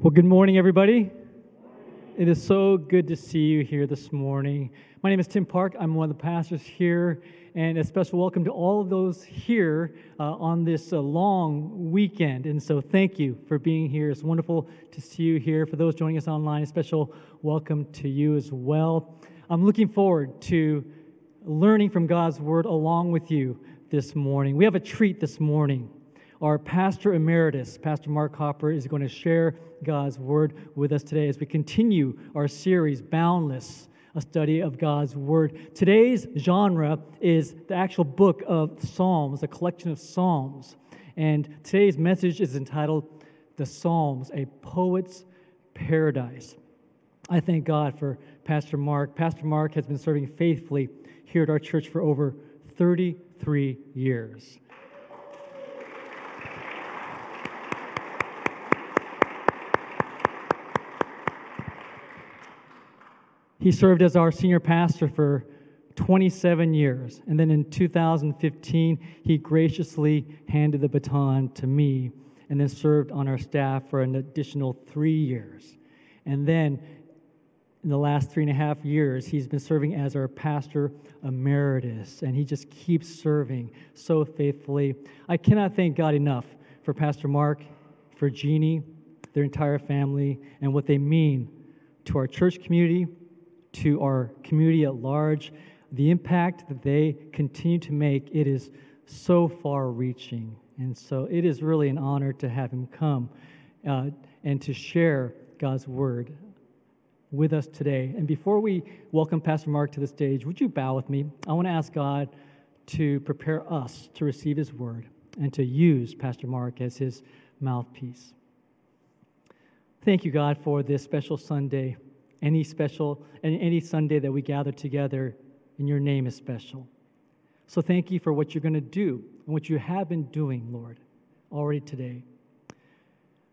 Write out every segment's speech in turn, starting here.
Well, good morning, everybody. It is so good to see you here this morning. My name is Tim Park. I'm one of the pastors here, and a special welcome to all of those here uh, on this uh, long weekend. And so, thank you for being here. It's wonderful to see you here. For those joining us online, a special welcome to you as well. I'm looking forward to learning from God's word along with you this morning. We have a treat this morning. Our pastor emeritus, Pastor Mark Hopper, is going to share God's word with us today as we continue our series, Boundless, a study of God's word. Today's genre is the actual book of Psalms, a collection of Psalms. And today's message is entitled The Psalms, a Poet's Paradise. I thank God for Pastor Mark. Pastor Mark has been serving faithfully here at our church for over 33 years. He served as our senior pastor for 27 years. And then in 2015, he graciously handed the baton to me and then served on our staff for an additional three years. And then in the last three and a half years, he's been serving as our pastor emeritus, and he just keeps serving so faithfully. I cannot thank God enough for Pastor Mark, for Jeannie, their entire family, and what they mean to our church community to our community at large, the impact that they continue to make, it is so far reaching. And so it is really an honor to have him come uh, and to share God's word with us today. And before we welcome Pastor Mark to the stage, would you bow with me? I want to ask God to prepare us to receive his word and to use Pastor Mark as his mouthpiece. Thank you, God, for this special Sunday any special, and any Sunday that we gather together in your name is special. So thank you for what you're going to do and what you have been doing, Lord, already today.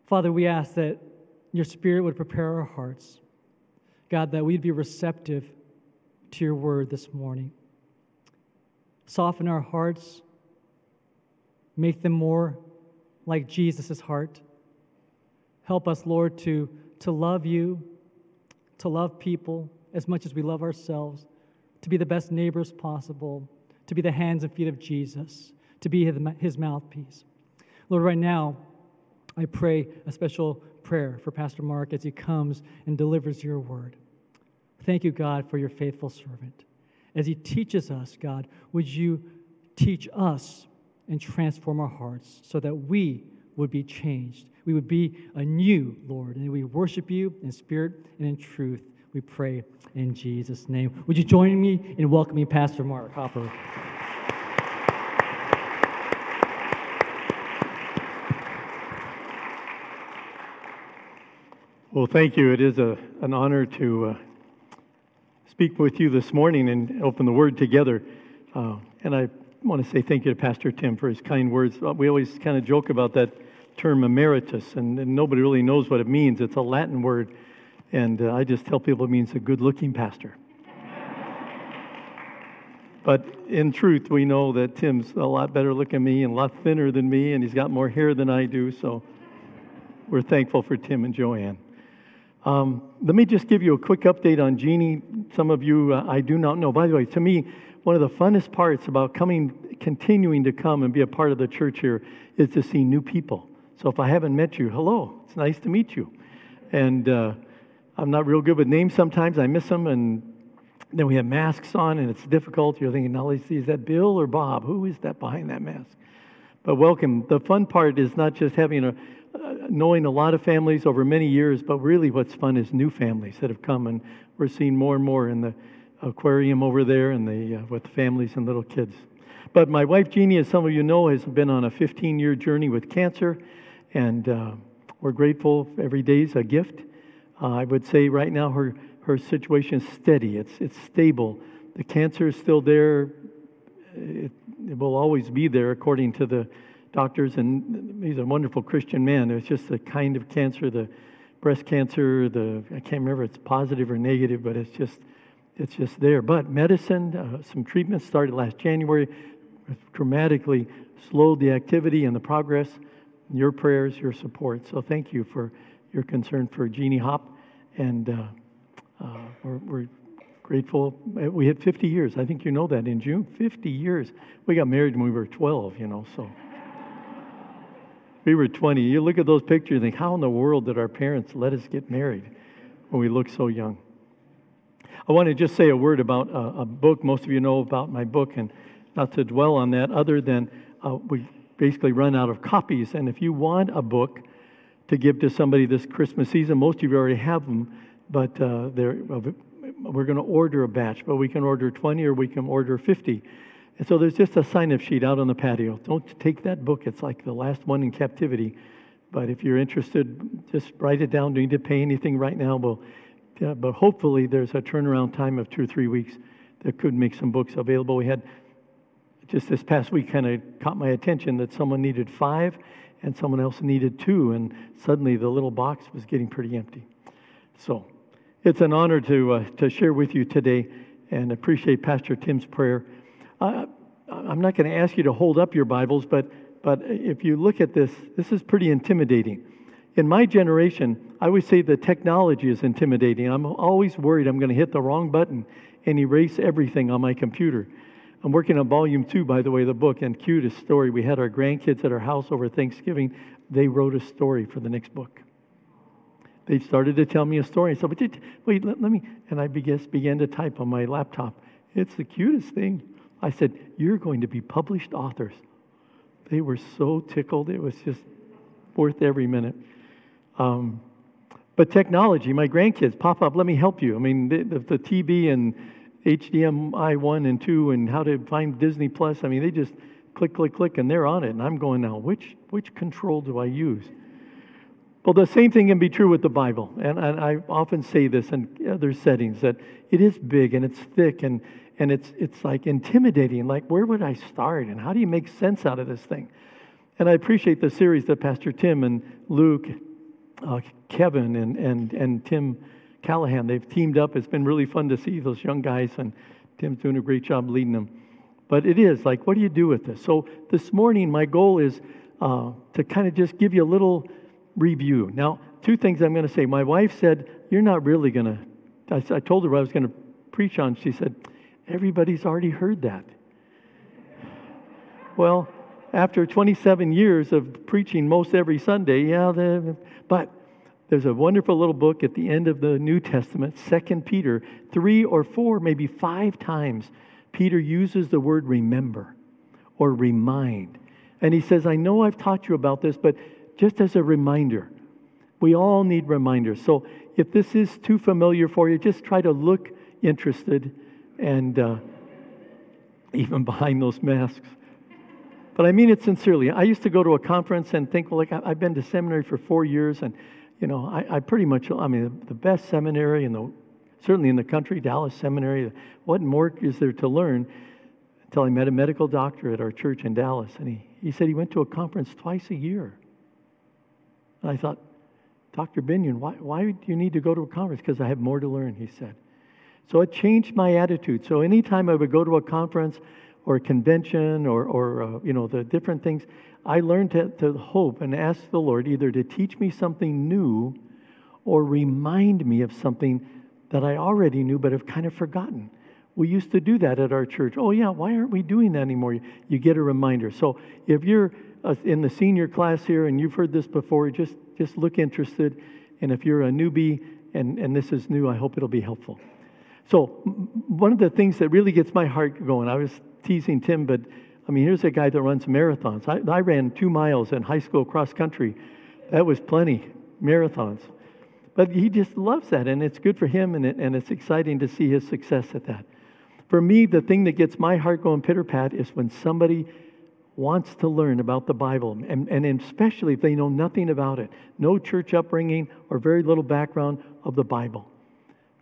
Father, we ask that your Spirit would prepare our hearts. God, that we'd be receptive to your word this morning. Soften our hearts, make them more like Jesus' heart. Help us, Lord, to, to love you to love people as much as we love ourselves, to be the best neighbors possible, to be the hands and feet of Jesus, to be his mouthpiece. Lord, right now, I pray a special prayer for Pastor Mark as he comes and delivers your word. Thank you, God, for your faithful servant. As he teaches us, God, would you teach us and transform our hearts so that we would be changed. We would be anew, Lord, and we worship you in spirit and in truth. We pray in Jesus' name. Would you join me in welcoming Pastor Mark Hopper? Well, thank you. It is a, an honor to uh, speak with you this morning and open the Word together. Uh, and I want to say thank you to Pastor Tim for his kind words. Uh, we always kind of joke about that term emeritus, and, and nobody really knows what it means. It's a Latin word, and uh, I just tell people it means a good looking pastor. But in truth, we know that Tim's a lot better looking than me and a lot thinner than me, and he's got more hair than I do. So we're thankful for Tim and Joanne. Um, let me just give you a quick update on Jeannie. Some of you uh, I do not know. By the way, to me, one of the funnest parts about coming, continuing to come and be a part of the church here is to see new people. So if I haven't met you, hello, it's nice to meet you. And uh, I'm not real good with names sometimes. I miss them, and then we have masks on, and it's difficult. You're thinking, now, is that Bill or Bob? Who is that behind that mask? But welcome. The fun part is not just having a, uh, knowing a lot of families over many years, but really what's fun is new families that have come, and we're seeing more and more in the aquarium over there and the uh, with families and little kids. But my wife Jeannie, as some of you know, has been on a 15-year journey with cancer. And uh, we're grateful every day is a gift. Uh, I would say right now her, her situation is steady, it's, it's stable. The cancer is still there, it, it will always be there according to the doctors. And he's a wonderful Christian man. It's just the kind of cancer, the breast cancer, the I can't remember if it's positive or negative, but it's just it's just there. But medicine, uh, some treatments started last January, dramatically slowed the activity and the progress your prayers, your support. So thank you for your concern for Jeannie Hop, and uh, uh, we're, we're grateful. Uh, we had 50 years. I think you know that in June. 50 years. We got married when we were 12, you know, so. we were 20. You look at those pictures and think, how in the world did our parents let us get married when we looked so young? I want to just say a word about a, a book. Most of you know about my book, and not to dwell on that, other than uh, we basically run out of copies. And if you want a book to give to somebody this Christmas season, most of you already have them, but uh, they're we're going to order a batch, but we can order 20 or we can order 50. And so there's just a sign up sheet out on the patio. Don't take that book, it's like the last one in captivity. But if you're interested, just write it down. Don't need to pay anything right now. Well, uh, but hopefully there's a turnaround time of two or three weeks that could make some books available. We had just this past week kind of caught my attention that someone needed five and someone else needed two, and suddenly the little box was getting pretty empty. So it's an honor to, uh, to share with you today and appreciate Pastor Tim's prayer. Uh, I'm not going to ask you to hold up your Bibles, but, but if you look at this, this is pretty intimidating. In my generation, I would say the technology is intimidating. I'm always worried I'm going to hit the wrong button and erase everything on my computer. I'm working on volume two, by the way, the book, and cutest story. We had our grandkids at our house over Thanksgiving. They wrote a story for the next book they started to tell me a story. I said, but wait, let, let me. And I began, began to type on my laptop. It's the cutest thing. I said, You're going to be published authors. They were so tickled. It was just worth every minute. Um, but technology, my grandkids pop up, let me help you. I mean, the, the, the TV and HDMI 1 and 2 and how to find Disney Plus, I mean, they just click, click, click, and they're on it. And I'm going now, which, which control do I use? Well, the same thing can be true with the Bible. And, and I often say this in other settings that it is big and it's thick and, and it's, it's like intimidating. Like, where would I start? And how do you make sense out of this thing? And I appreciate the series that Pastor Tim and Luke, uh, Kevin, and, and, and Tim Callahan, they've teamed up. It's been really fun to see those young guys, and Tim's doing a great job leading them. But it is like, what do you do with this? So this morning, my goal is uh, to kind of just give you a little review. Now, two things I'm going to say. My wife said, You're not really going to, I, told her what I was going to preach on. She said, Everybody's already heard that. Well, after 27 years of preaching most every Sunday, yeah, the, but there's a wonderful little book at the end of the New Testament, Second Peter. Three or four, maybe five times, Peter uses the word remember or remind. And he says, I know I've taught you about this, but just as a reminder. We all need reminders. So if this is too familiar for you, just try to look interested and uh, even behind those masks. But I mean it sincerely. I used to go to a conference and think, well, like I've been to seminary for four years, and you know, I, I pretty much, I mean, the best seminary in the, certainly in the country, Dallas Seminary. What more is there to learn? Until I met a medical doctor at our church in Dallas, and he, he said he went to a conference twice a year. And I thought, Dr. Binion, why, why do you need to go to a conference? Because I have more to learn, he said. So it changed my attitude. So anytime I would go to a conference or convention or, or uh, you know, the different things, I learned to, to hope and ask the Lord either to teach me something new or remind me of something that I already knew but have kind of forgotten. We used to do that at our church. Oh, yeah, why aren't we doing that anymore? You get a reminder. So if you're uh, in the senior class here and you've heard this before, just, just look interested. And if you're a newbie and, and this is new, I hope it'll be helpful. So, one of the things that really gets my heart going, I was teasing Tim, but I mean, here's a guy that runs marathons. I, I ran two miles in high school cross country. That was plenty, marathons. But he just loves that, and it's good for him, and, it, and it's exciting to see his success at that. For me, the thing that gets my heart going pitter pat is when somebody wants to learn about the Bible, and, and especially if they know nothing about it, no church upbringing or very little background of the Bible.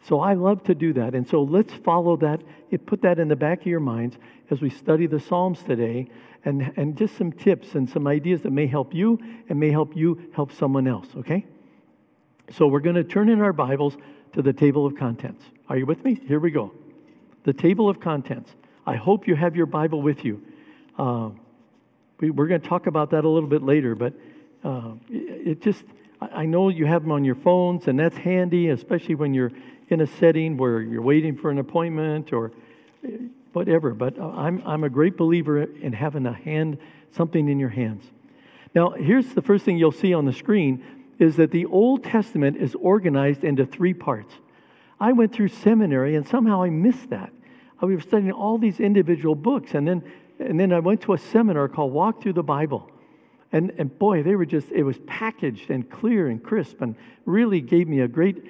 So I love to do that. And so let's follow that, put that in the back of your minds as we study the Psalms today, and, and just some tips and some ideas that may help you and may help you help someone else, okay? So we're going to turn in our Bibles to the table of contents. Are you with me? Here we go. The table of contents. I hope you have your Bible with you. Uh, we, are going to talk about that a little bit later, but uh, it just, I know you have them on your phones, and that's handy, especially when you're in a setting where you're waiting for an appointment or whatever. But I'm, I'm a great believer in having a hand, something in your hands. Now, here's the first thing you'll see on the screen is that the Old Testament is organized into three parts. I went through seminary and somehow I missed that. I was studying all these individual books, and then, and then I went to a seminar called Walk Through the Bible. And, and boy, they were just, it was packaged and clear and crisp and really gave me a great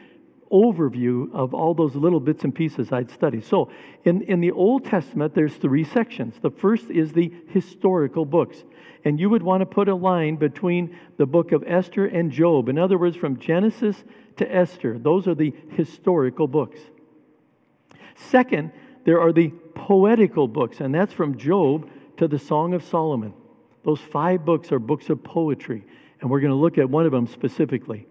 overview of all those little bits and pieces I'd studied. So, in, in the Old Testament, there's three sections. The first is the historical books. And you would want to put a line between the book of Esther and Job. In other words, from Genesis to Esther, those are the historical books. Second, there are the poetical books, and that's from Job to the Song of Solomon. Those five books are books of poetry, and we're going to look at one of them specifically.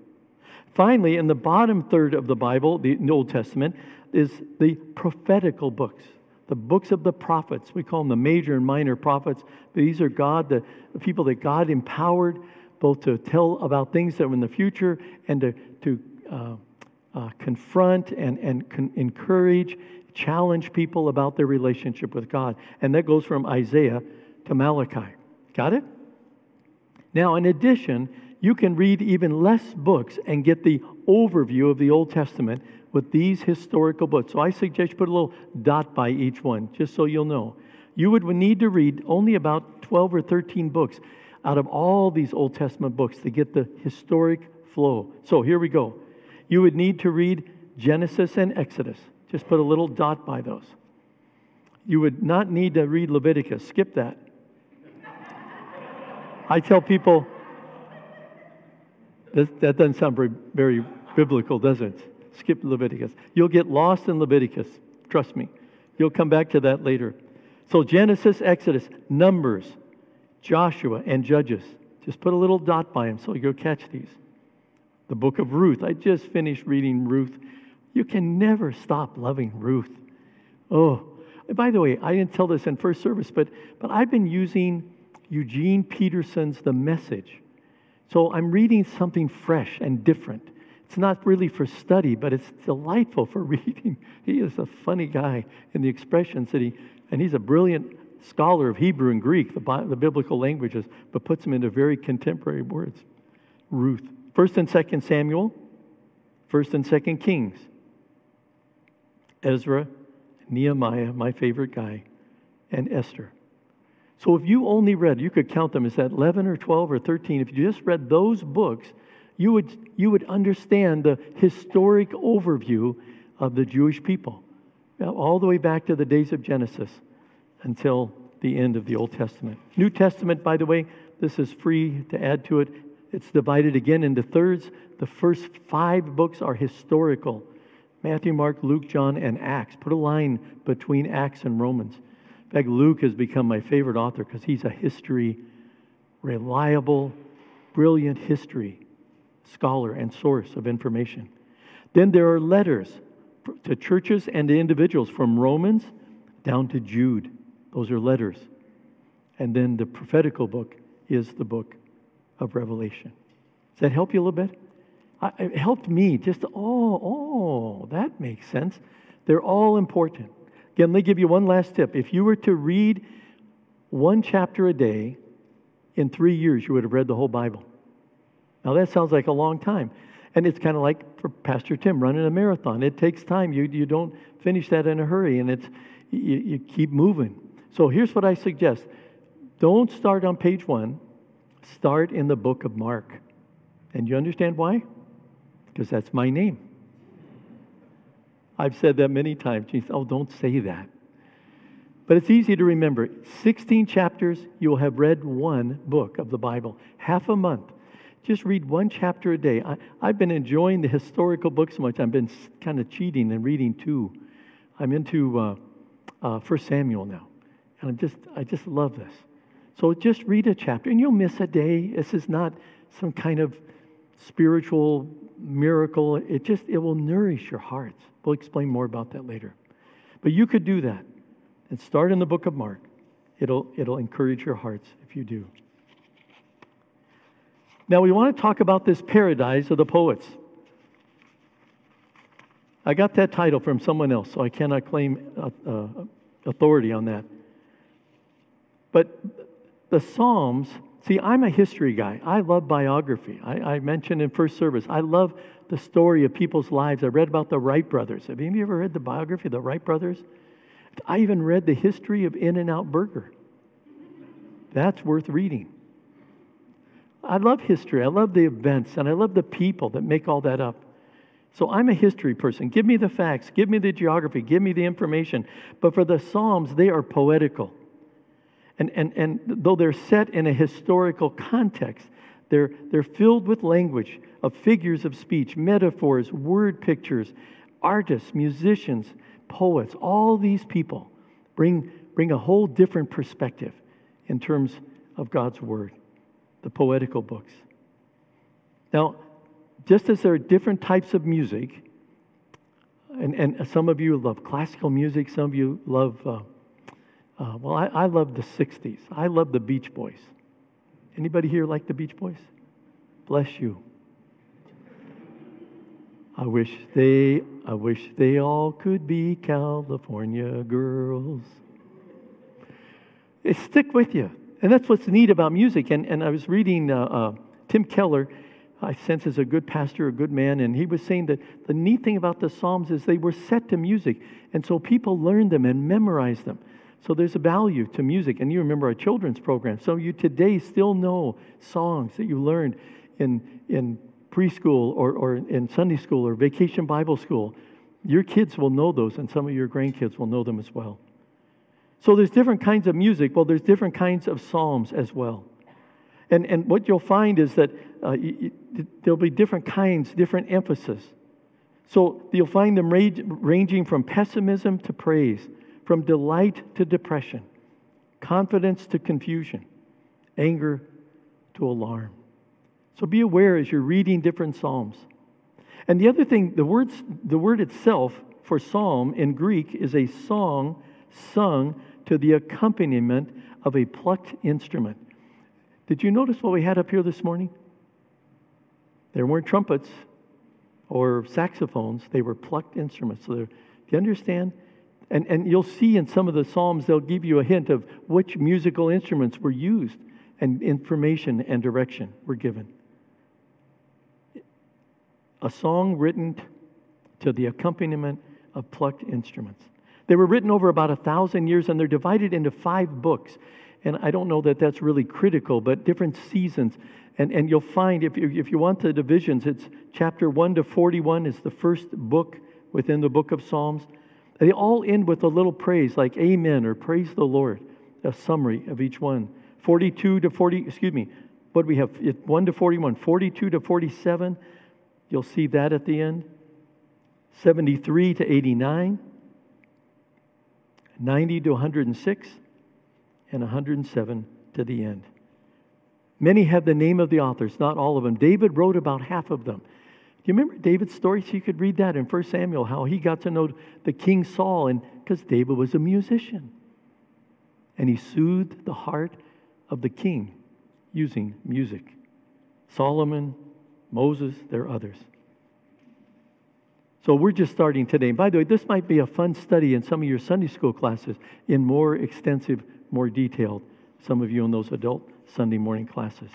Finally, in the bottom third of the Bible, the Old Testament, is the prophetical books, the books of the prophets. We call them the major and minor prophets. These are God, the, the people that God empowered both to tell about things that were in the future and to, to uh, uh, confront and, and con- encourage, challenge people about their relationship with God. And that goes from Isaiah to Malachi. Got it? Now, in addition, you can read even less books and get the overview of the Old Testament with these historical books. So I suggest you put a little dot by each one, just so you'll know. You would need to read only about 12 or 13 books out of all these Old Testament books to get the historic flow. So here we go. You would need to read Genesis and Exodus. Just put a little dot by those. You would not need to read Leviticus. Skip that. I tell people that, that doesn't sound very, very biblical, does it? Skip Leviticus. You'll get lost in Leviticus. Trust me. You'll come back to that later. So, Genesis, Exodus, Numbers, Joshua, and Judges. Just put a little dot by them so you'll catch these. The book of Ruth. I just finished reading Ruth. You can never stop loving Ruth. Oh, by the way, I didn't tell this in first service, but, but I've been using Eugene Peterson's The Message. So I'm reading something fresh and different. It's not really for study, but it's delightful for reading. He is a funny guy in the expressions that he, and he's a brilliant scholar of Hebrew and Greek, the, the biblical languages, but puts them into very contemporary words. Ruth. First and Second Samuel, First and Second Kings, Ezra, Nehemiah, my favorite guy, and Esther. So if you only read, you could count them as that 11 or 12 or 13. If you just read those books, you would, you would understand the historic overview of the Jewish people, uh, all the way back to the days of Genesis until the end of the Old Testament. New Testament, by the way, this is free to add to it. It's divided again into thirds. The first five books are historical Matthew, Mark, Luke, John, and Acts. Put a line between Acts and Romans. In fact, Luke has become my favorite author because he's a history, reliable, brilliant history scholar and source of information. Then there are letters to churches and to individuals from Romans down to Jude. Those are letters. And then the prophetical book is the book of Revelation. Does that help you a little bit? It helped me just, oh, oh, that makes sense. They're all important. Again, let me give you one last tip. If you were to read one chapter a day, in three years, you would have read the whole Bible. Now, that sounds like a long time. And it's kind of like for Pastor Tim running a marathon. It takes time. You, you don't finish that in a hurry, and it's, you, you keep moving. So here's what I suggest don't start on page one, start in the book of Mark. And you understand why? Because that's my name. I've said that many times. Said, oh, don't say that. But it's easy to remember. 16 chapters, you'll have read one book of the Bible, half a month. Just read one chapter a day. I, have been enjoying the historical books so much, I've been kind of cheating and reading two. I'm into uh, uh, First Samuel now, and I just I just love this. So just read a chapter, and you'll miss a day. This is not some kind of spiritual miracle. It just it will nourish your hearts. We'll explain more about that later. But you could do that and start in the book of Mark. It'll it'll encourage your hearts if you do. Now, we want to talk about this paradise of the poets. I got that title from someone else, so I cannot claim uh, uh, authority on that. But the Psalms, see, I'm a history guy. I love biography. I, I, mentioned in first service, I love the story of people's lives. I read about the Wright brothers. Have you ever read the biography of the Wright brothers? I even read the history of In N Out Burger. That's worth reading. I love history. I love the events, and I love the people that make all that up. So I'm a history person. Give me the facts, give me the geography, give me the information. But for the Psalms, they are poetical. And, and, and though they're set in a historical context, they're, they're filled with language of figures of speech, metaphors, word pictures, artists, musicians, poets. All these people bring, bring a whole different perspective in terms of God's Word, the poetical books. Now, just as there are different types of music, and, and some of you love classical music, some of you love, uh, uh, well, I, I love the 60s. I love the Beach Boys. Anybody here like the Beach Boys? Bless you. I wish they, I wish they all could be California girls. It stick with you. And that's what's neat about music. And, and I was reading uh, uh Tim Keller I sense is a good pastor, a good man, and he was saying that the neat thing about the Psalms is they were set to music, and so people learned them and memorized them. So there's a value to music. And you remember our children's program. So you today still know songs that you learned in, in preschool or, or in Sunday school or vacation Bible school. Your kids will know those, and some of your grandkids will know them as well. So there's different kinds of music. Well, there's different kinds of psalms as well. And, and what you'll find is that uh, there'll be different kinds, different emphasis. So you'll find them ranging from pessimism to praise, from delight to depression, confidence to confusion, anger to alarm. So be aware as you're reading different psalms. And the other thing, the, words, the word itself for psalm in Greek is a song sung to the accompaniment of a plucked instrument. Did you notice what we had up here this morning? There weren't trumpets or saxophones, they were plucked instruments. So do you understand? And, and you'll see in some of the Psalms, they'll give you a hint of which musical instruments were used and information and direction were given. A song written to the accompaniment of plucked instruments. They were written over about a thousand years and they're divided into five books. And I don't know that that's really critical, but different seasons. And, and you'll find, if you, if you want the divisions, it's chapter 1 to 41 is the first book within the book of Psalms. They all end with a little praise, like Amen or Praise the Lord, a summary of each one. 42 to 40, excuse me, what we have? 1 to 41, 42 to 47, you'll see that at the end. 73 to 89, 90 to 106, and 107 to the end. Many have the name of the authors, not all of them. David wrote about half of them. Do you remember David's story? So you could read that in 1 Samuel, how he got to know the king Saul, and because David was a musician. And he soothed the heart of the king using music. Solomon, Moses, there are others. So we're just starting today. by the way, this might be a fun study in some of your Sunday school classes in more extensive more detailed, some of you in those adult Sunday morning classes.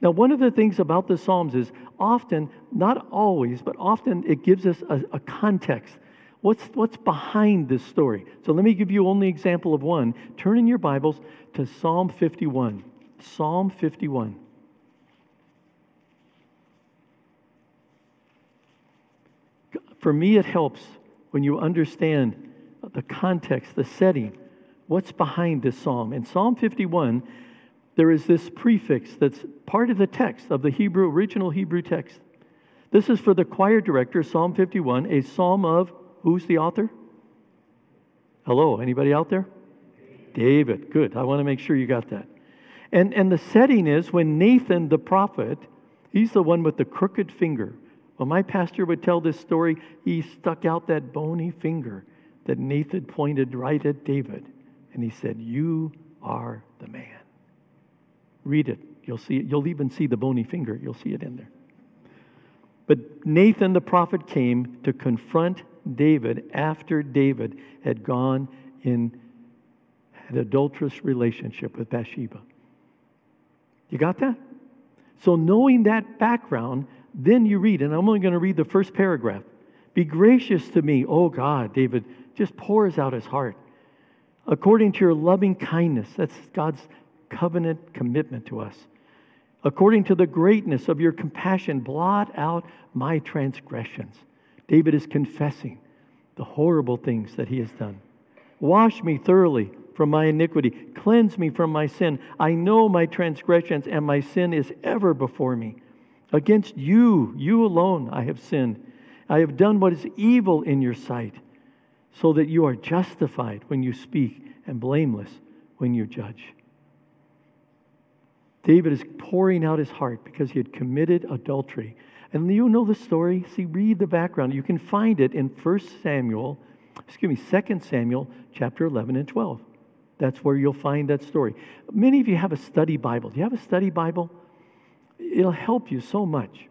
Now, one of the things about the Psalms is often, not always, but often it gives us a, a context. What's, what's behind this story? So let me give you only example of one. Turn in your Bibles to Psalm 51. Psalm 51. For me, it helps when you understand the context, the setting What's behind this psalm? In Psalm 51, there is this prefix that's part of the text of the Hebrew, original Hebrew text. This is for the choir director, Psalm 51, a psalm of who's the author? Hello, anybody out there? David. Good. I want to make sure you got that. And, and the setting is when Nathan the prophet, he's the one with the crooked finger. When my pastor would tell this story, he stuck out that bony finger that Nathan pointed right at David and he said, You are the man. Read it You'll see it. You'll even see the bony finger. You'll see it in there. But Nathan the prophet came to confront David after David had gone in an adulterous relationship with Bathsheba. You got that? So, knowing that background, then you read, and I'm only going to read the first paragraph. Be gracious to me, oh God. David just pours out his heart. According to your loving kindness, that's God's covenant commitment to us. According to the greatness of your compassion, blot out my transgressions. David is confessing the horrible things that he has done. Wash me thoroughly from my iniquity, cleanse me from my sin. I know my transgressions, and my sin is ever before me. Against you, you alone, I have sinned. I have done what is evil in your sight, so that you are justified when you speak and blameless when you judge. David is pouring out his heart because he had committed adultery. And you know the story. See, read the background. You can find it in 1 Samuel, excuse me, 2 Samuel chapter 11 and 12. That's where you'll find that story. Many of you have a study Bible. Do you have a study Bible? It'll help you so much.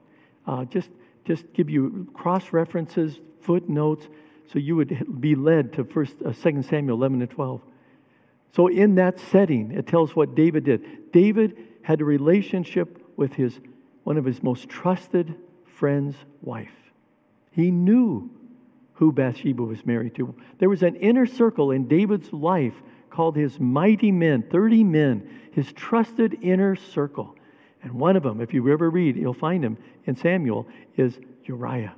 Uh, just, just give you cross references, footnotes, so you would be led to First, uh, 2 Samuel 11 and 12. So in that setting, it tells what David did. David had a relationship with his one of his most trusted friend's wife. He knew who Bathsheba was married to. There was an inner circle in David's life called his mighty men, 30 men, his trusted inner circle. And one of them, if you ever read, you'll find him in Samuel, is Uriah.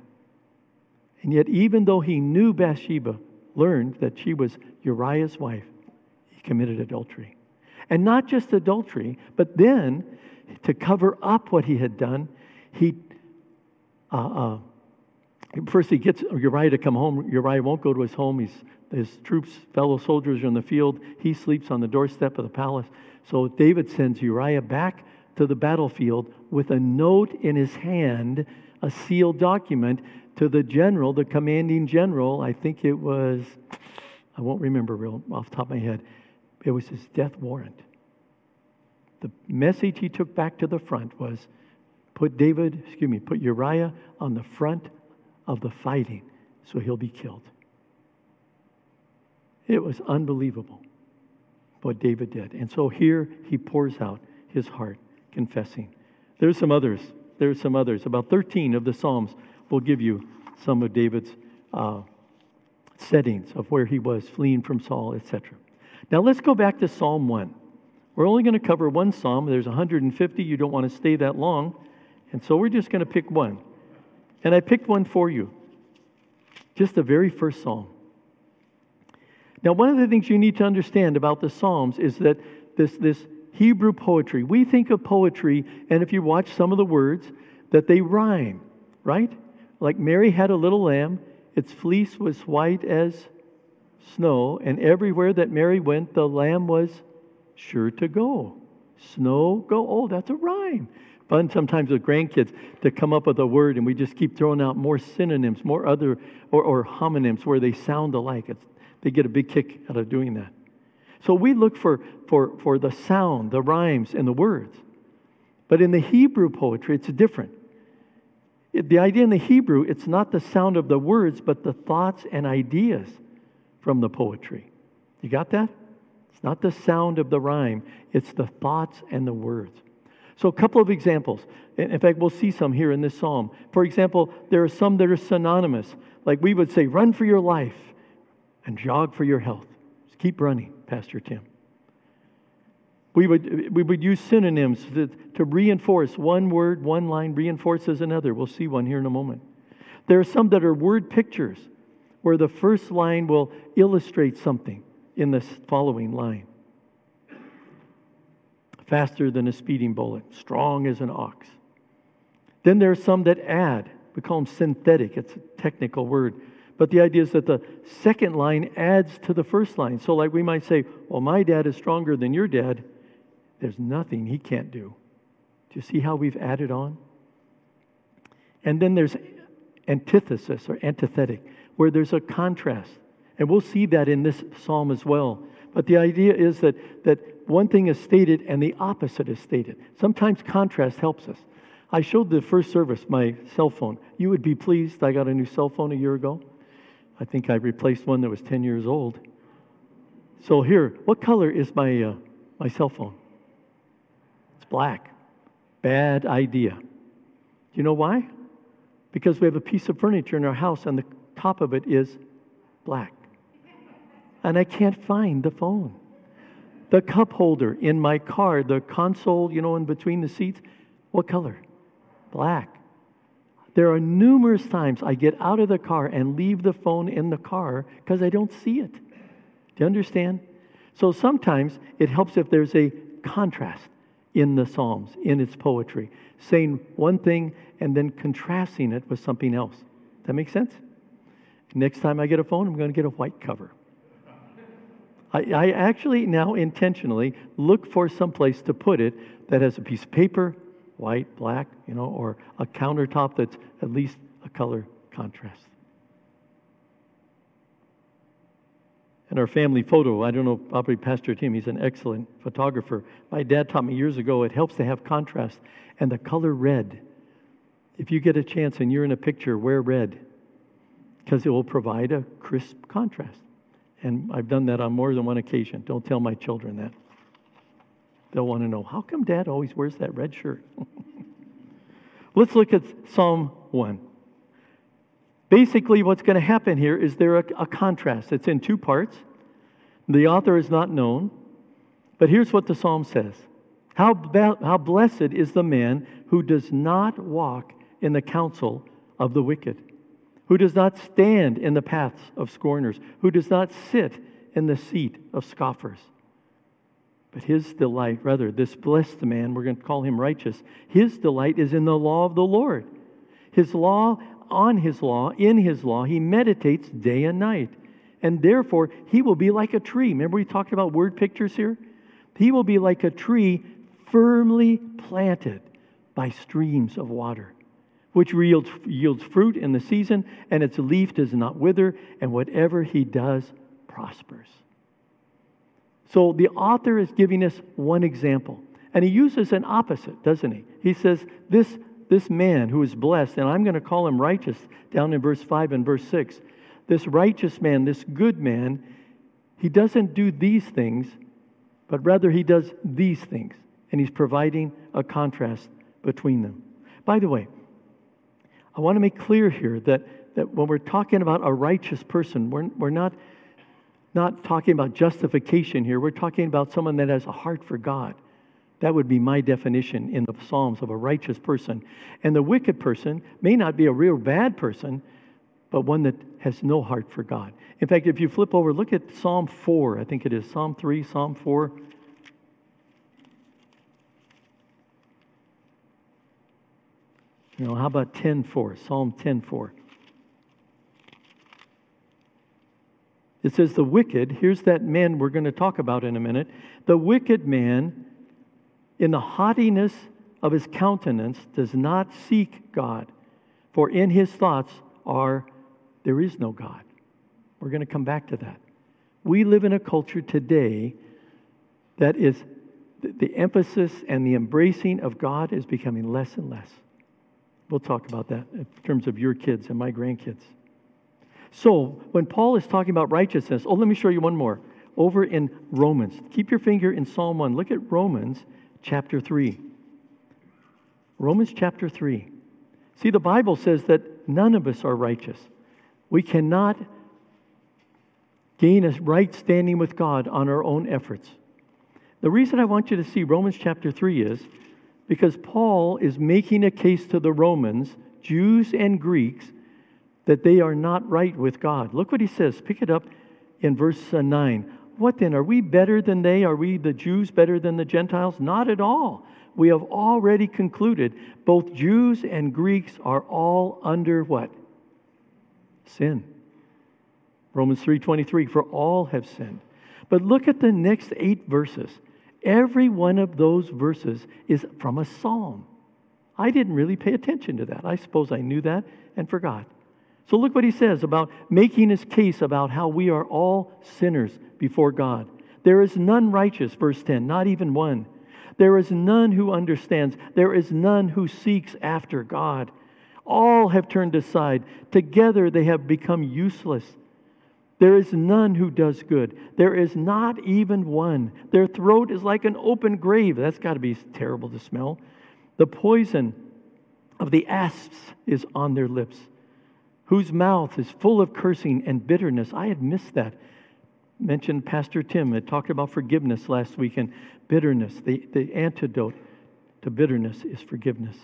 And yet, even though he knew Bathsheba, learned that she was Uriah's wife, he committed adultery. And not just adultery, but then to cover up what he had done, he uh, uh, first he gets Uriah to come home. Uriah won't go to his home. He's, his troops, fellow soldiers are in the field. He sleeps on the doorstep of the palace. So David sends Uriah back to the battlefield with a note in his hand, a sealed document to the general, the commanding general. I think it was, I won't remember real off the top of my head. It was his death warrant. The message he took back to the front was put David, excuse me, put Uriah on the front of the fighting so he'll be killed. It was unbelievable what David did. And so here he pours out his heart, confessing. There's some others. There's some others. About 13 of the Psalms will give you some of David's uh, settings of where he was fleeing from Saul, etc. Now let's go back to Psalm 1. We're only going to cover one psalm. There's 150. You don't want to stay that long. And so we're just going to pick one. And I picked one for you. Just the very first psalm. Now, one of the things you need to understand about the Psalms is that this, this Hebrew poetry, we think of poetry, and if you watch some of the words, that they rhyme, right? Like Mary had a little lamb, its fleece was white as snow, and everywhere that Mary went, the lamb was sure to go. Snow, go. Oh, that's a rhyme. Fun sometimes with grandkids to come up with a word, and we just keep throwing out more synonyms, more other, or, or homonyms where they sound alike. It's, they get a big kick out of doing that. So we look for, for, for the sound, the rhymes, and the words. But in the Hebrew poetry, it's different. It, the idea in the Hebrew, it's not the sound of the words, but the thoughts and ideas from the poetry. You got that? It's not the sound of the rhyme, it's the thoughts and the words. So, a couple of examples. In fact, we'll see some here in this psalm. For example, there are some that are synonymous. Like we would say, run for your life and jog for your health. Just keep running, Pastor Tim. We would, we would use synonyms to, to reinforce one word, one line reinforces another. We'll see one here in a moment. There are some that are word pictures where the first line will illustrate something in the following line faster than a speeding bullet, strong as an ox. Then there are some that add. We call them synthetic, it's a technical word. But the idea is that the second line adds to the first line. So, like we might say, Well, my dad is stronger than your dad. There's nothing he can't do. Do you see how we've added on? And then there's antithesis or antithetic where there's a contrast. And we'll see that in this psalm as well. But the idea is that, that one thing is stated and the opposite is stated. Sometimes contrast helps us. I showed the first service my cell phone. You would be pleased I got a new cell phone a year ago. I think I replaced one that was 10 years old. So here, what color is my, uh, my cell phone? It's black. Bad idea. Do you know why? Because we have a piece of furniture in our house and the top of it is black. And I can't find the phone. The cup holder in my car, the console, you know, in between the seats, what color? Black. There are numerous times I get out of the car and leave the phone in the car because I don't see it. Do you understand? So sometimes it helps if there's a contrast in the Psalms, in its poetry, saying one thing and then contrasting it with something else. That makes sense? Next time I get a phone, I'm going to get a white cover. I, I actually now intentionally look for some place to put it that has a piece of paper, white, black, you know, or a countertop that's at least a color contrast. And our family photo, I don't know, probably Pastor Tim, he's an excellent photographer. My dad taught me years ago it helps to have contrast. And the color red, if you get a chance and you're in a picture, wear red because it will provide a crisp contrast. And I've done that on more than one occasion. Don't tell my children that. They'll want to know how come dad always wears that red shirt? Let's look at Psalm 1. Basically, what's going to happen here is there a, a contrast. It's in two parts. The author is not known, but here's what the psalm says how, be- how blessed is the man who does not walk in the counsel of the wicked, who does not stand in the paths of scorners, who does not sit in the seat of scoffers. But his delight, rather, this blessed man, we're going to call him righteous, his delight is in the law of the Lord. His law, on his law, in his law, he meditates day and night. And therefore, he will be like a tree. Remember, we talked about word pictures here? He will be like a tree firmly planted by streams of water, which yields, yields fruit in the season, and its leaf does not wither, and whatever he does prospers. So the author is giving us one example, and he uses an opposite, doesn't he? He says, This, this man who is blessed, and I'm going to call him righteous down in verse 5 and verse 6. This righteous man, this good man, he doesn't do these things, but rather he does these things and he's providing a contrast between them. By the way, I want to make clear here that, that when we're talking about a righteous person, we're, we're not, not talking about justification here. We're talking about someone that has a heart for God. That would be my definition in the Psalms of a righteous person. And the wicked person may not be a real bad person, but one that has no heart for God. In fact, if you flip over, look at Psalm 4. I think it is Psalm 3, Psalm 4. You know, how about 10:4, Psalm 10:4? It says, The wicked, here's that man we're going to talk about in a minute. The wicked man, in the haughtiness of his countenance, does not seek God, for in his thoughts are, there is no God. We're going to come back to that. We live in a culture today that is, the emphasis and the embracing of God is becoming less and less. We'll talk about that in terms of your kids and my grandkids. So, when Paul is talking about righteousness, oh, let me show you one more. Over in Romans, keep your finger in Psalm 1. Look at Romans chapter 3. Romans chapter 3. See, the Bible says that none of us are righteous. We cannot gain a right standing with God on our own efforts. The reason I want you to see Romans chapter 3 is because Paul is making a case to the Romans, Jews and Greeks, that they are not right with God. Look what he says. Pick it up in verse uh, 9. What then? Are we better than they? Are we, the Jews, better than the Gentiles? Not at all. We have already concluded both Jews and Greeks are all under what? Sin. Romans 3:23 for all have sinned. But look at the next 8 verses. Every one of those verses is from a psalm. I didn't really pay attention to that. I suppose I knew that and forgot. So look what he says about making his case about how we are all sinners before God. There is none righteous, verse 10, not even one. There is none who understands. There is none who seeks after God. All have turned aside. Together they have become useless. There is none who does good. There is not even one. Their throat is like an open grave. That's got to be terrible to smell. The poison of the asps is on their lips, whose mouth is full of cursing and bitterness. I had missed that. Mentioned Pastor Tim had talked about forgiveness last week and bitterness. The, the antidote to bitterness is forgiveness.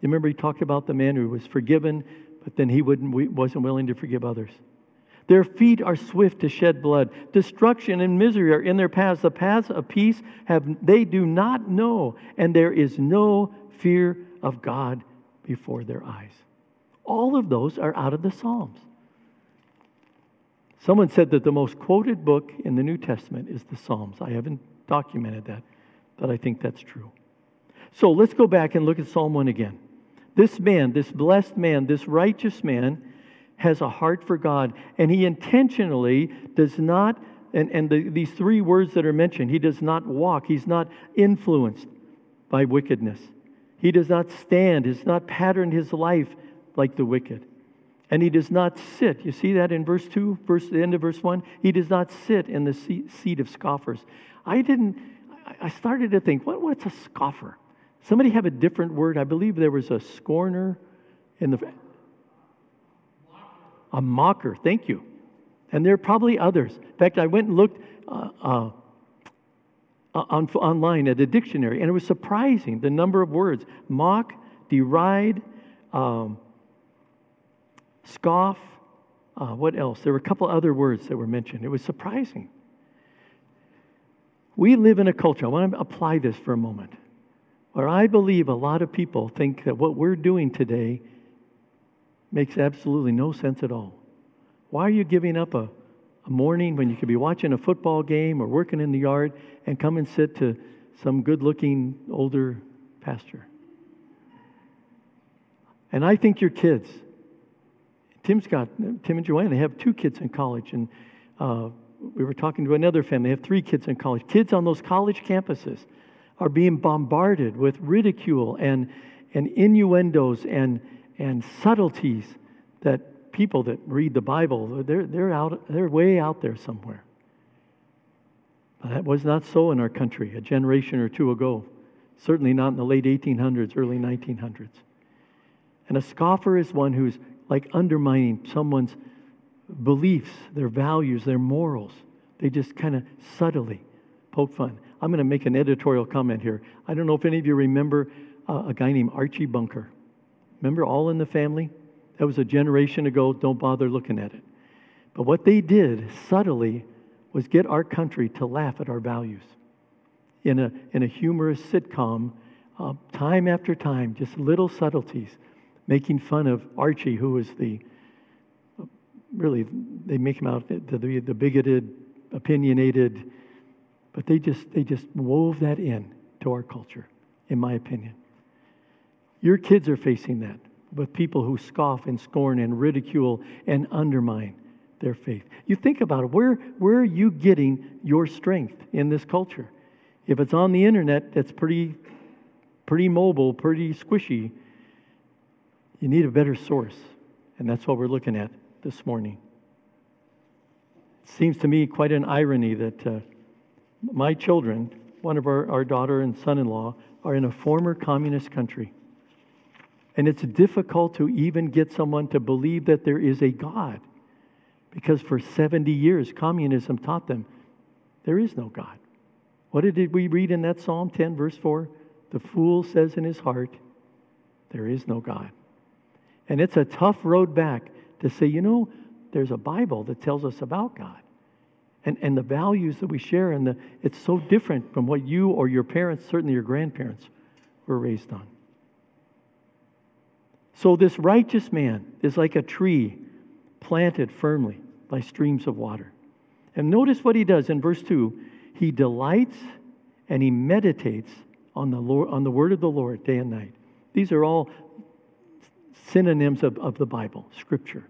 You remember he talked about the man who was forgiven, but then he wouldn't, wasn't willing to forgive others. Their feet are swift to shed blood. Destruction and misery are in their paths. The paths of peace have they do not know, and there is no fear of God before their eyes. All of those are out of the Psalms. Someone said that the most quoted book in the New Testament is the Psalms. I haven't documented that, but I think that's true. So let's go back and look at Psalm 1 again. This man, this blessed man, this righteous man, has a heart for God, and he intentionally does not, and, and the, these three words that are mentioned, he does not walk, he's not influenced by wickedness. He does not stand, has not patterned his life like the wicked. And he does not sit. You see that in verse 2, verse, the end of verse 1? He does not sit in the seat of scoffers. I didn't, I started to think, what, what's a scoffer? Somebody have a different word. I believe there was a scorner in the. A mocker, thank you. And there are probably others. In fact, I went and looked uh, uh, on, online at a dictionary, and it was surprising the number of words mock, deride, um, scoff. Uh, what else? There were a couple other words that were mentioned. It was surprising. We live in a culture, I want to apply this for a moment, where I believe a lot of people think that what we're doing today makes absolutely no sense at all. Why are you giving up a, a morning when you could be watching a football game or working in the yard and come and sit to some good looking older pastor? And I think your kids, Tim's got, Tim and Joanne, they have two kids in college. And uh, we were talking to another family, they have three kids in college. Kids on those college campuses are being bombarded with ridicule and, and innuendos and, and subtleties that people that read the Bible, they're, they're, out, they're way out there somewhere. But that was not so in our country a generation or two ago. Certainly not in the late 1800s, early 1900s. And a scoffer is one who's like undermining someone's beliefs, their values, their morals. They just kind of subtly poke fun. I'm going to make an editorial comment here. I don't know if any of you remember uh, a guy named Archie Bunker. Remember All in the Family? That was a generation ago. Don't bother looking at it. But what they did subtly was get our country to laugh at our values. In a, in a humorous sitcom, uh, time after time, just little subtleties, making fun of Archie, who was the really, they make him out to the, the bigoted, opinionated, but they just, they just wove that in to our culture, in my opinion. Your kids are facing that with people who scoff and scorn and ridicule and undermine their faith. You think about it, where, where are you getting your strength in this culture? If it's on the internet, that's pretty, pretty mobile, pretty squishy. You need a better source. And that's what we're looking at this morning. It seems to me quite an irony that uh, my children, one of our, our daughter and son in law, are in a former communist country. And it's difficult to even get someone to believe that there is a God. Because for 70 years, communism taught them there is no God. What did we read in that Psalm 10, verse 4? The fool says in his heart, There is no God. And it's a tough road back to say, you know, there's a Bible that tells us about God. And, and the values that we share, and the, it's so different from what you or your parents, certainly your grandparents, were raised on. So, this righteous man is like a tree planted firmly by streams of water. And notice what he does in verse 2 he delights and he meditates on the, Lord, on the word of the Lord day and night. These are all synonyms of, of the Bible, Scripture.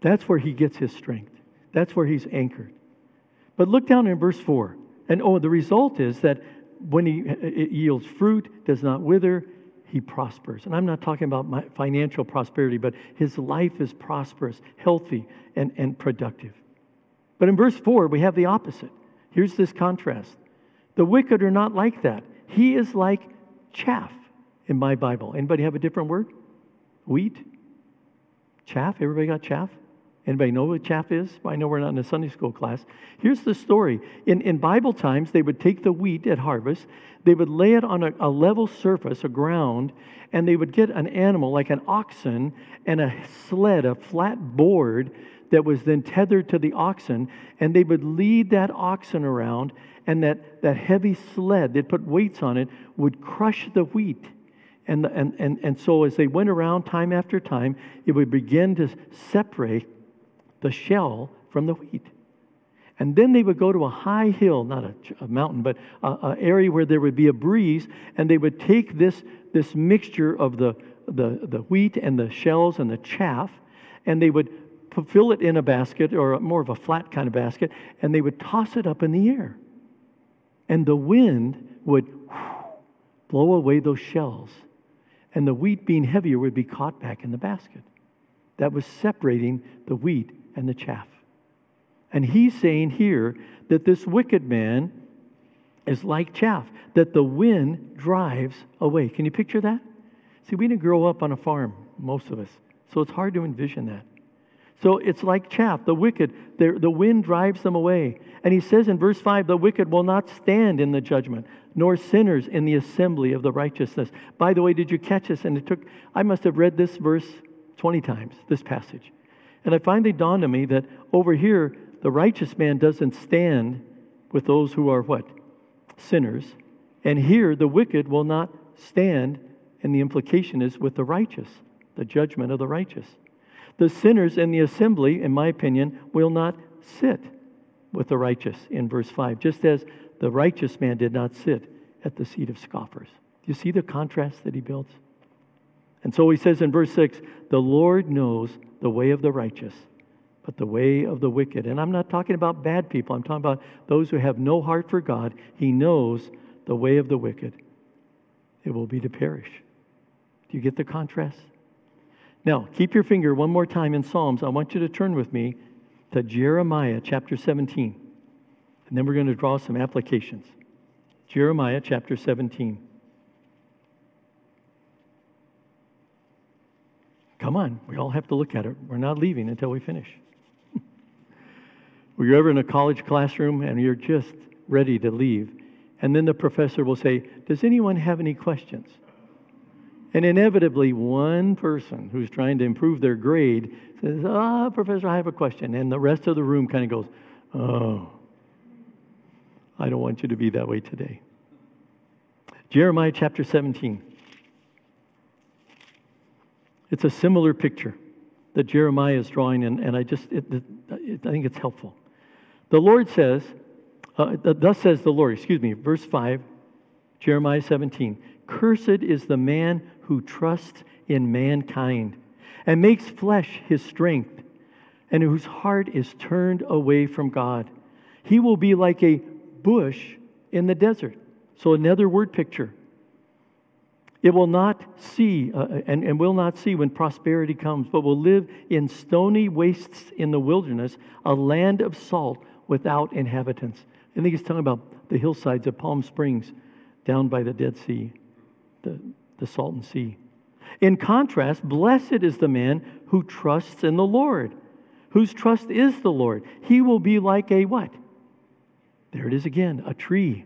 That's where he gets his strength. That's where he's anchored. But look down in verse 4. And oh, the result is that when he it yields fruit, does not wither, he prospers. And I'm not talking about financial prosperity, but his life is prosperous, healthy, and, and productive. But in verse 4, we have the opposite. Here's this contrast. The wicked are not like that. He is like chaff in my Bible. Anybody have a different word? Wheat? Chaff? Everybody got chaff? Anybody know what chaff is? I know we're not in a Sunday school class. Here's the story. In, in Bible times, they would take the wheat at harvest, they would lay it on a, a level surface, a ground, and they would get an animal like an oxen and a sled, a flat board that was then tethered to the oxen, and they would lead that oxen around, and that, that heavy sled, they'd put weights on it, would crush the wheat. And, and, and, and so as they went around time after time, it would begin to separate the shell from the wheat. And then they would go to a high hill, not a, a mountain, but an area where there would be a breeze, and they would take this, this mixture of the, the, the wheat and the shells and the chaff, and they would fill it in a basket or more of a flat kind of basket, and they would toss it up in the air. And the wind would blow away those shells, and the wheat being heavier would be caught back in the basket. That was separating the wheat and the chaff. And he's saying here that this wicked man is like chaff, that the wind drives away. Can you picture that? See, we didn't grow up on a farm, most of us, so it's hard to envision that. So it's like chaff, the wicked, the wind drives them away. And he says in verse 5 the wicked will not stand in the judgment, nor sinners in the assembly of the righteousness. By the way, did you catch this? And it took, I must have read this verse 20 times, this passage. And it finally dawned on me that over here, the righteous man doesn't stand with those who are what? Sinners. And here, the wicked will not stand, and the implication is with the righteous, the judgment of the righteous. The sinners in the assembly, in my opinion, will not sit with the righteous in verse 5, just as the righteous man did not sit at the seat of scoffers. You see the contrast that he builds? And so he says in verse 6 the Lord knows the way of the righteous, but the way of the wicked. And I'm not talking about bad people, I'm talking about those who have no heart for God. He knows the way of the wicked. It will be to perish. Do you get the contrast? Now, keep your finger one more time in Psalms. I want you to turn with me to Jeremiah chapter 17. And then we're going to draw some applications. Jeremiah chapter 17. Come on, we all have to look at it. We're not leaving until we finish. Were you ever in a college classroom and you're just ready to leave? And then the professor will say, Does anyone have any questions? And inevitably, one person who's trying to improve their grade says, Ah, oh, Professor, I have a question. And the rest of the room kind of goes, Oh, I don't want you to be that way today. Jeremiah chapter 17. It's a similar picture that Jeremiah is drawing, and, and I just, it, it, I think it's helpful. The Lord says, uh, thus says the Lord, excuse me, verse 5, Jeremiah 17 Cursed is the man who trusts in mankind and makes flesh his strength, and whose heart is turned away from God. He will be like a bush in the desert. So, another word picture. It will not see uh, and, and will not see when prosperity comes, but will live in stony wastes in the wilderness, a land of salt without inhabitants. I think he's talking about the hillsides of Palm Springs down by the Dead Sea, the, the Salton Sea. In contrast, blessed is the man who trusts in the Lord, whose trust is the Lord. He will be like a what? There it is again, a tree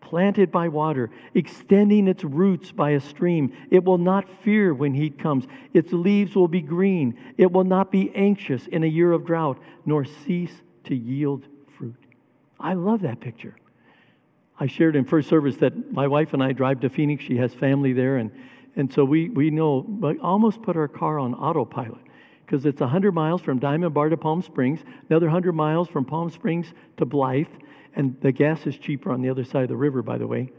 planted by water, extending its roots by a stream. It will not fear when heat comes. Its leaves will be green. It will not be anxious in a year of drought, nor cease to yield fruit. I love that picture. I shared in first service that my wife and I drive to Phoenix. She has family there, and, and so we, we know, we almost put our car on autopilot because it's 100 miles from Diamond Bar to Palm Springs, another 100 miles from Palm Springs to Blythe, and the gas is cheaper on the other side of the river, by the way,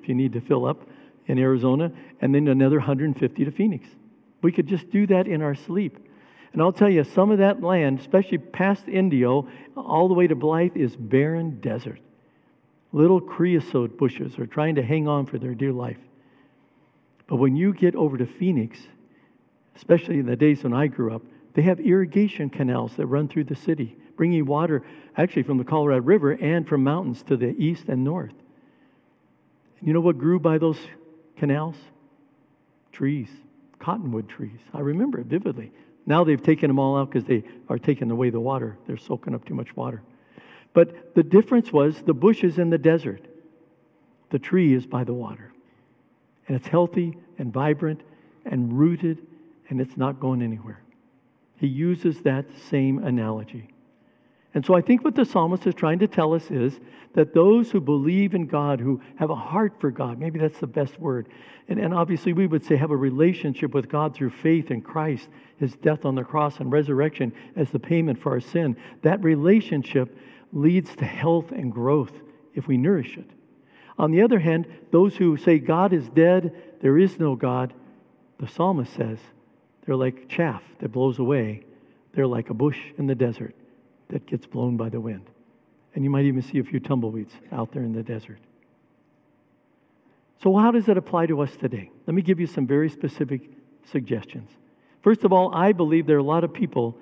if you need to fill up in Arizona, and then another 150 to Phoenix. We could just do that in our sleep. And I'll tell you, some of that land, especially past Indio, all the way to Blythe, is barren desert. Little creosote bushes are trying to hang on for their dear life. But when you get over to Phoenix, especially in the days when I grew up, they have irrigation canals that run through the city, bringing water actually from the Colorado River and from mountains to the east and north. And you know what grew by those canals? Trees, cottonwood trees. I remember it vividly. Now they've taken them all out because they are taking away the water. They're soaking up too much water. But the difference was the bush is in the desert, the tree is by the water. And it's healthy and vibrant and rooted, and it's not going anywhere. He uses that same analogy. And so I think what the psalmist is trying to tell us is that those who believe in God, who have a heart for God, maybe that's the best word, and, and obviously we would say have a relationship with God through faith in Christ, his death on the cross and resurrection as the payment for our sin, that relationship leads to health and growth if we nourish it. On the other hand, those who say God is dead, there is no God, the psalmist says, they're like chaff that blows away. They're like a bush in the desert that gets blown by the wind. And you might even see a few tumbleweeds out there in the desert. So, how does that apply to us today? Let me give you some very specific suggestions. First of all, I believe there are a lot of people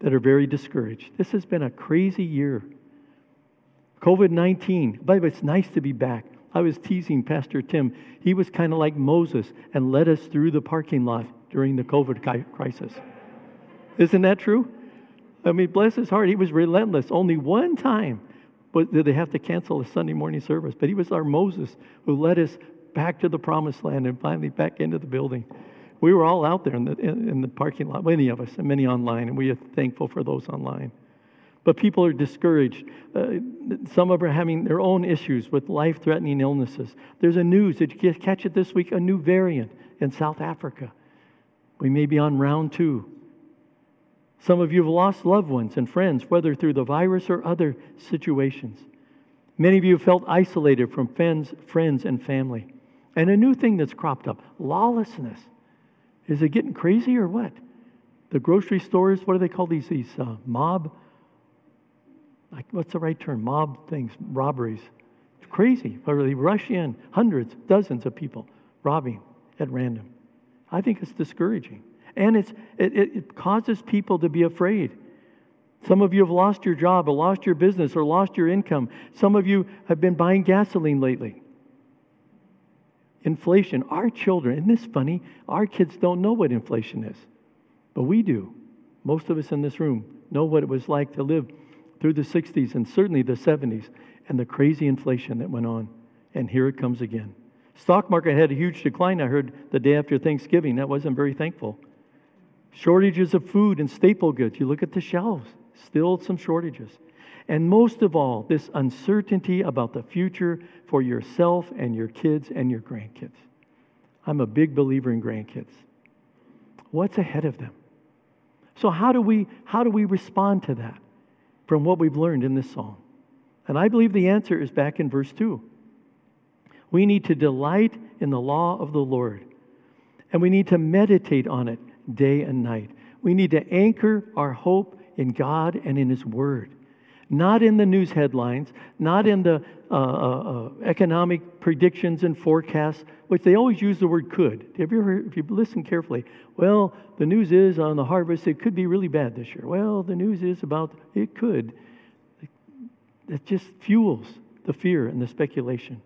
that are very discouraged. This has been a crazy year. COVID 19, by the way, it's nice to be back. I was teasing Pastor Tim. He was kind of like Moses and led us through the parking lot during the COVID crisis. Isn't that true? I mean, bless his heart, he was relentless. Only one time but did they have to cancel a Sunday morning service, but he was our Moses who led us back to the promised land and finally back into the building. We were all out there in the, in the parking lot, many of us, and many online, and we are thankful for those online. But people are discouraged. Uh, some of them are having their own issues with life threatening illnesses. There's a news, did you catch it this week? A new variant in South Africa. We may be on round two. Some of you have lost loved ones and friends, whether through the virus or other situations. Many of you have felt isolated from friends, friends and family. And a new thing that's cropped up lawlessness. Is it getting crazy or what? The grocery stores, what do they call these? These uh, mob, like, what's the right term? Mob things, robberies. It's crazy. Where they rush in, hundreds, dozens of people robbing at random. I think it's discouraging. And it's, it, it causes people to be afraid. Some of you have lost your job or lost your business or lost your income. Some of you have been buying gasoline lately. Inflation. Our children, isn't this funny? Our kids don't know what inflation is, but we do. Most of us in this room know what it was like to live through the 60s and certainly the 70s and the crazy inflation that went on. And here it comes again. Stock market had a huge decline, I heard, the day after Thanksgiving. That wasn't very thankful. Shortages of food and staple goods. You look at the shelves, still some shortages. And most of all, this uncertainty about the future for yourself and your kids and your grandkids. I'm a big believer in grandkids. What's ahead of them? So how do we how do we respond to that from what we've learned in this song? And I believe the answer is back in verse 2. We need to delight in the law of the Lord. And we need to meditate on it day and night. We need to anchor our hope in God and in His Word, not in the news headlines, not in the uh, uh, uh, economic predictions and forecasts, which they always use the word could. Have you ever, if you listen carefully, well, the news is on the harvest, it could be really bad this year. Well, the news is about it could. It just fuels the fear and the speculation.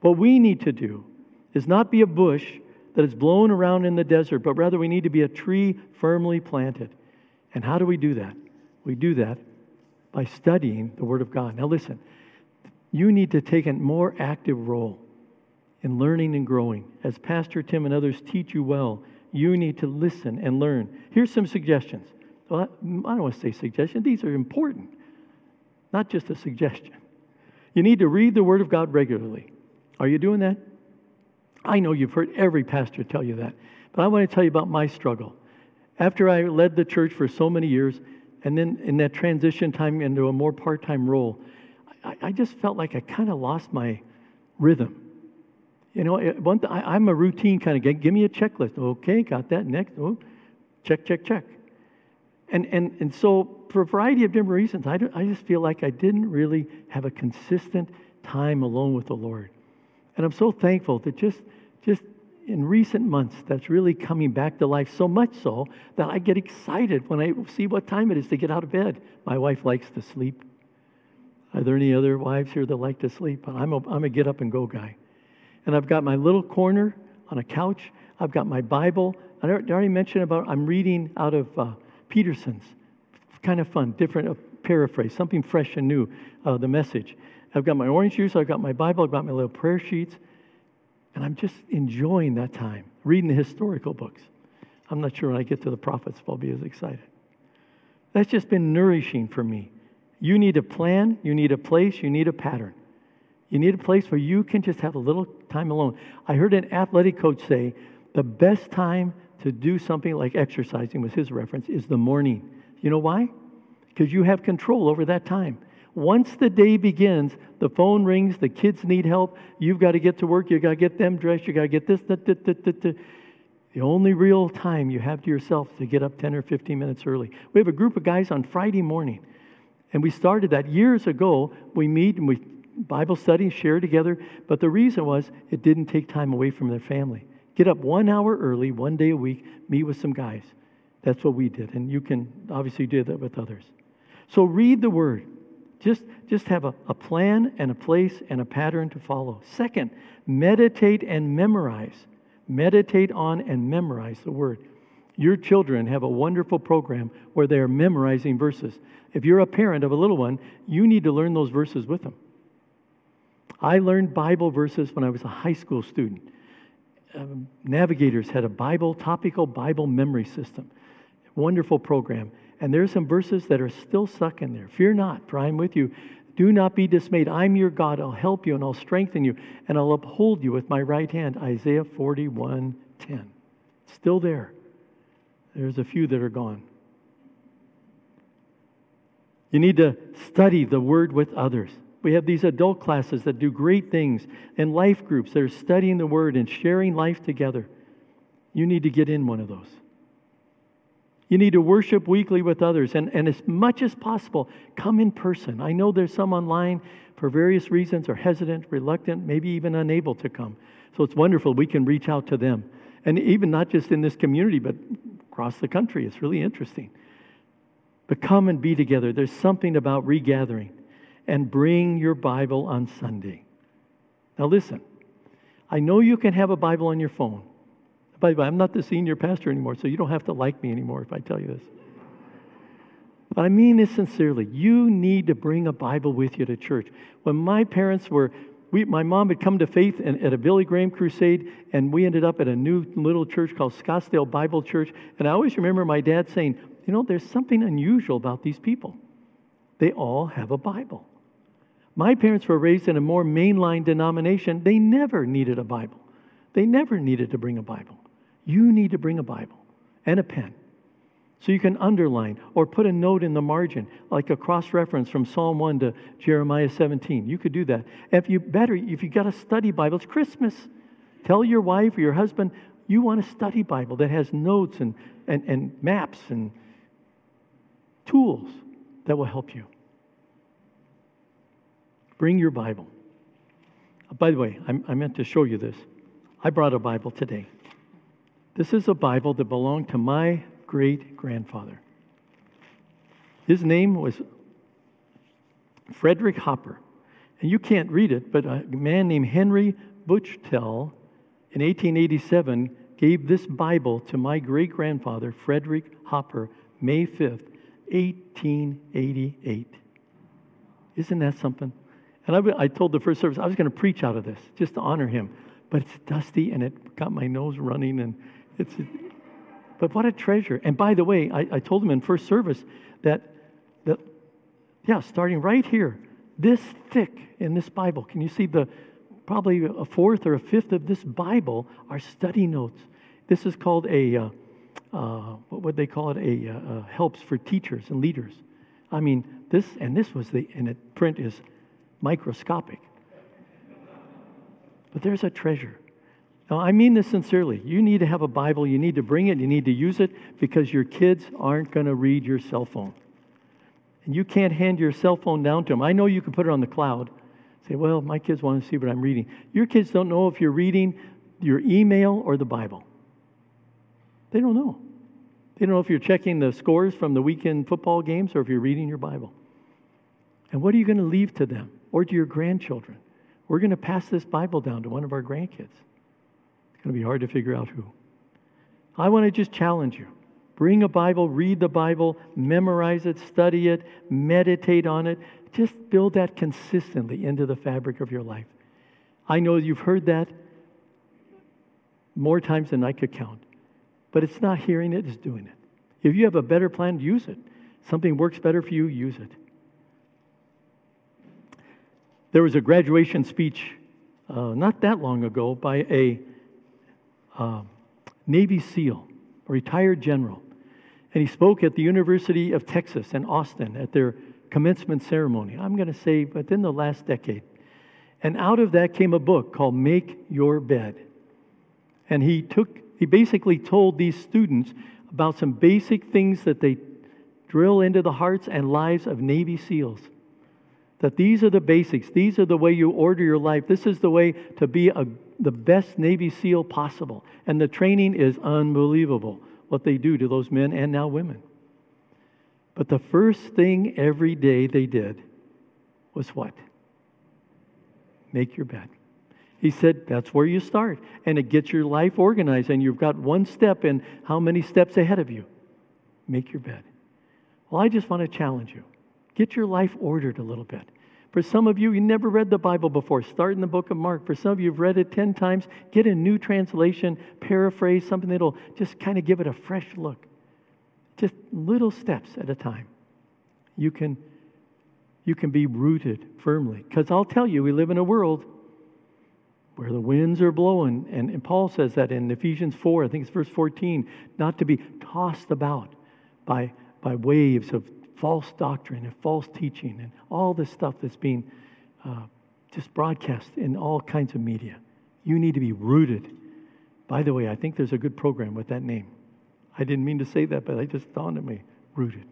What we need to do is not be a bush that is blown around in the desert, but rather we need to be a tree firmly planted. And how do we do that? We do that by studying the Word of God. Now, listen, you need to take a more active role in learning and growing. As Pastor Tim and others teach you well, you need to listen and learn. Here's some suggestions. Well, I don't want to say suggestions, these are important, not just a suggestion. You need to read the Word of God regularly. Are you doing that? I know you've heard every pastor tell you that, but I want to tell you about my struggle. After I led the church for so many years, and then in that transition time into a more part time role, I, I, just felt like I kind of lost my rhythm. You know, one I, am a routine kind of guy. Give me a checklist. Okay, got that. Next. Oh, check, check, check. And, and, and so, for a variety of different reasons, I, I just feel like I didn't really have a consistent time alone with the Lord. And I'm so thankful that just, just in recent months, that's really coming back to life so much so that I get excited when I see what time it is to get out of bed. My wife likes to sleep. Are there any other wives here that like to sleep? I'm a, I'm a get up and go guy. And I've got my little corner on a couch. I've got my Bible. I already mentioned about I'm reading out of uh, Peterson's. Kind of fun, different uh, paraphrase, something fresh and new, uh, the message. I've got my orange juice, I've got my Bible, I've got my little prayer sheets, and I'm just enjoying that time, reading the historical books. I'm not sure when I get to the prophets if I'll be as excited. That's just been nourishing for me. You need a plan, you need a place, you need a pattern. You need a place where you can just have a little time alone. I heard an athletic coach say the best time to do something like exercising, was his reference, is the morning. You know why? Because you have control over that time. Once the day begins, the phone rings, the kids need help, you've got to get to work, you've got to get them dressed, you've got to get this, that, that, that, that. The only real time you have to yourself to get up 10 or 15 minutes early. We have a group of guys on Friday morning, and we started that years ago. We meet and we Bible study, share together, but the reason was it didn't take time away from their family. Get up one hour early, one day a week, meet with some guys. That's what we did, and you can obviously do that with others. So read the Word. Just, just have a, a plan and a place and a pattern to follow. Second, meditate and memorize. Meditate on and memorize the Word. Your children have a wonderful program where they are memorizing verses. If you're a parent of a little one, you need to learn those verses with them. I learned Bible verses when I was a high school student. Um, Navigators had a Bible, topical Bible memory system. Wonderful program. And there's some verses that are still stuck in there. Fear not, for I am with you. Do not be dismayed. I'm your God. I'll help you and I'll strengthen you and I'll uphold you with my right hand. Isaiah 41 10. Still there. There's a few that are gone. You need to study the word with others. We have these adult classes that do great things and life groups that are studying the word and sharing life together. You need to get in one of those. You need to worship weekly with others, and, and as much as possible, come in person. I know there's some online for various reasons are hesitant, reluctant, maybe even unable to come. So it's wonderful we can reach out to them. And even not just in this community, but across the country. It's really interesting. But come and be together. There's something about regathering. And bring your Bible on Sunday. Now, listen, I know you can have a Bible on your phone. By the way, I'm not the senior pastor anymore, so you don't have to like me anymore if I tell you this. But I mean this sincerely. You need to bring a Bible with you to church. When my parents were, we, my mom had come to faith in, at a Billy Graham crusade, and we ended up at a new little church called Scottsdale Bible Church. And I always remember my dad saying, You know, there's something unusual about these people. They all have a Bible. My parents were raised in a more mainline denomination. They never needed a Bible. They never needed to bring a Bible. You need to bring a Bible and a pen so you can underline or put a note in the margin, like a cross reference from Psalm 1 to Jeremiah 17. You could do that. If you better, if you got a study Bible, it's Christmas. Tell your wife or your husband you want a study Bible that has notes and, and, and maps and tools that will help you. Bring your Bible. By the way, I, I meant to show you this. I brought a Bible today. This is a Bible that belonged to my great grandfather. His name was Frederick Hopper. And you can't read it, but a man named Henry Buchtel in 1887 gave this Bible to my great grandfather, Frederick Hopper, May 5th, 1888. Isn't that something? And I, I told the first service I was going to preach out of this just to honor him. But it's dusty and it got my nose running and it's, but what a treasure. And by the way, I, I told him in first service that, that, yeah, starting right here, this thick in this Bible, can you see the, probably a fourth or a fifth of this Bible are study notes. This is called a, uh, uh, what would they call it? A uh, uh, helps for teachers and leaders. I mean, this, and this was the, and it print is microscopic. But there's a treasure. Now, I mean this sincerely. You need to have a Bible, you need to bring it, you need to use it because your kids aren't going to read your cell phone. And you can't hand your cell phone down to them. I know you can put it on the cloud. Say, well, my kids want to see what I'm reading. Your kids don't know if you're reading your email or the Bible. They don't know. They don't know if you're checking the scores from the weekend football games or if you're reading your Bible. And what are you going to leave to them or to your grandchildren? We're going to pass this Bible down to one of our grandkids. It's going to be hard to figure out who. I want to just challenge you. Bring a Bible, read the Bible, memorize it, study it, meditate on it. Just build that consistently into the fabric of your life. I know you've heard that more times than I could count, but it's not hearing it, it's doing it. If you have a better plan, use it. Something works better for you, use it. There was a graduation speech uh, not that long ago by a uh, Navy SEAL, a retired general. And he spoke at the University of Texas in Austin at their commencement ceremony. I'm going to say within the last decade. And out of that came a book called Make Your Bed. And he took, he basically told these students about some basic things that they drill into the hearts and lives of Navy SEALs that these are the basics. These are the way you order your life. This is the way to be a, the best Navy SEAL possible. And the training is unbelievable what they do to those men and now women. But the first thing every day they did was what? Make your bed. He said, that's where you start. And it gets your life organized. And you've got one step in how many steps ahead of you? Make your bed. Well, I just want to challenge you. Get your life ordered a little bit. For some of you, you never read the Bible before. Start in the book of Mark. For some of you, you've read it 10 times. Get a new translation, paraphrase, something that'll just kind of give it a fresh look. Just little steps at a time. You can, you can be rooted firmly. Because I'll tell you, we live in a world where the winds are blowing. And, and Paul says that in Ephesians 4, I think it's verse 14, not to be tossed about by, by waves of false doctrine and false teaching and all this stuff that's being uh, just broadcast in all kinds of media. You need to be rooted. By the way, I think there's a good program with that name. I didn't mean to say that, but it just dawned on me rooted.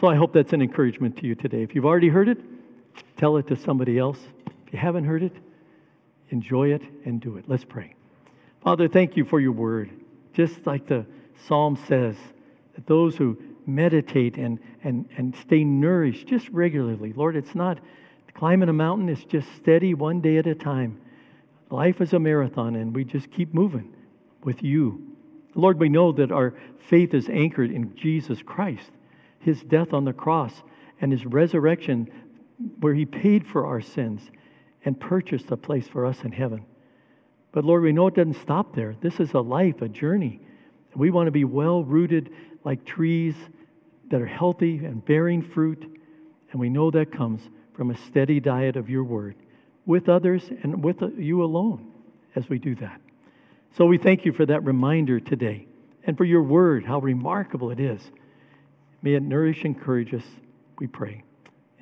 So I hope that's an encouragement to you today. If you've already heard it, tell it to somebody else. If you haven't heard it, enjoy it and do it. Let's pray. Father, thank you for your word. Just like the psalm says, that those who meditate and, and, and stay nourished just regularly. Lord, it's not climbing a mountain, it's just steady one day at a time. Life is a marathon, and we just keep moving with you. Lord, we know that our faith is anchored in Jesus Christ, his death on the cross, and his resurrection, where he paid for our sins and purchased a place for us in heaven. But Lord, we know it doesn't stop there. This is a life, a journey. We want to be well rooted like trees that are healthy and bearing fruit. And we know that comes from a steady diet of your word with others and with you alone as we do that. So we thank you for that reminder today and for your word, how remarkable it is. May it nourish and encourage us, we pray.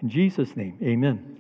In Jesus' name, amen.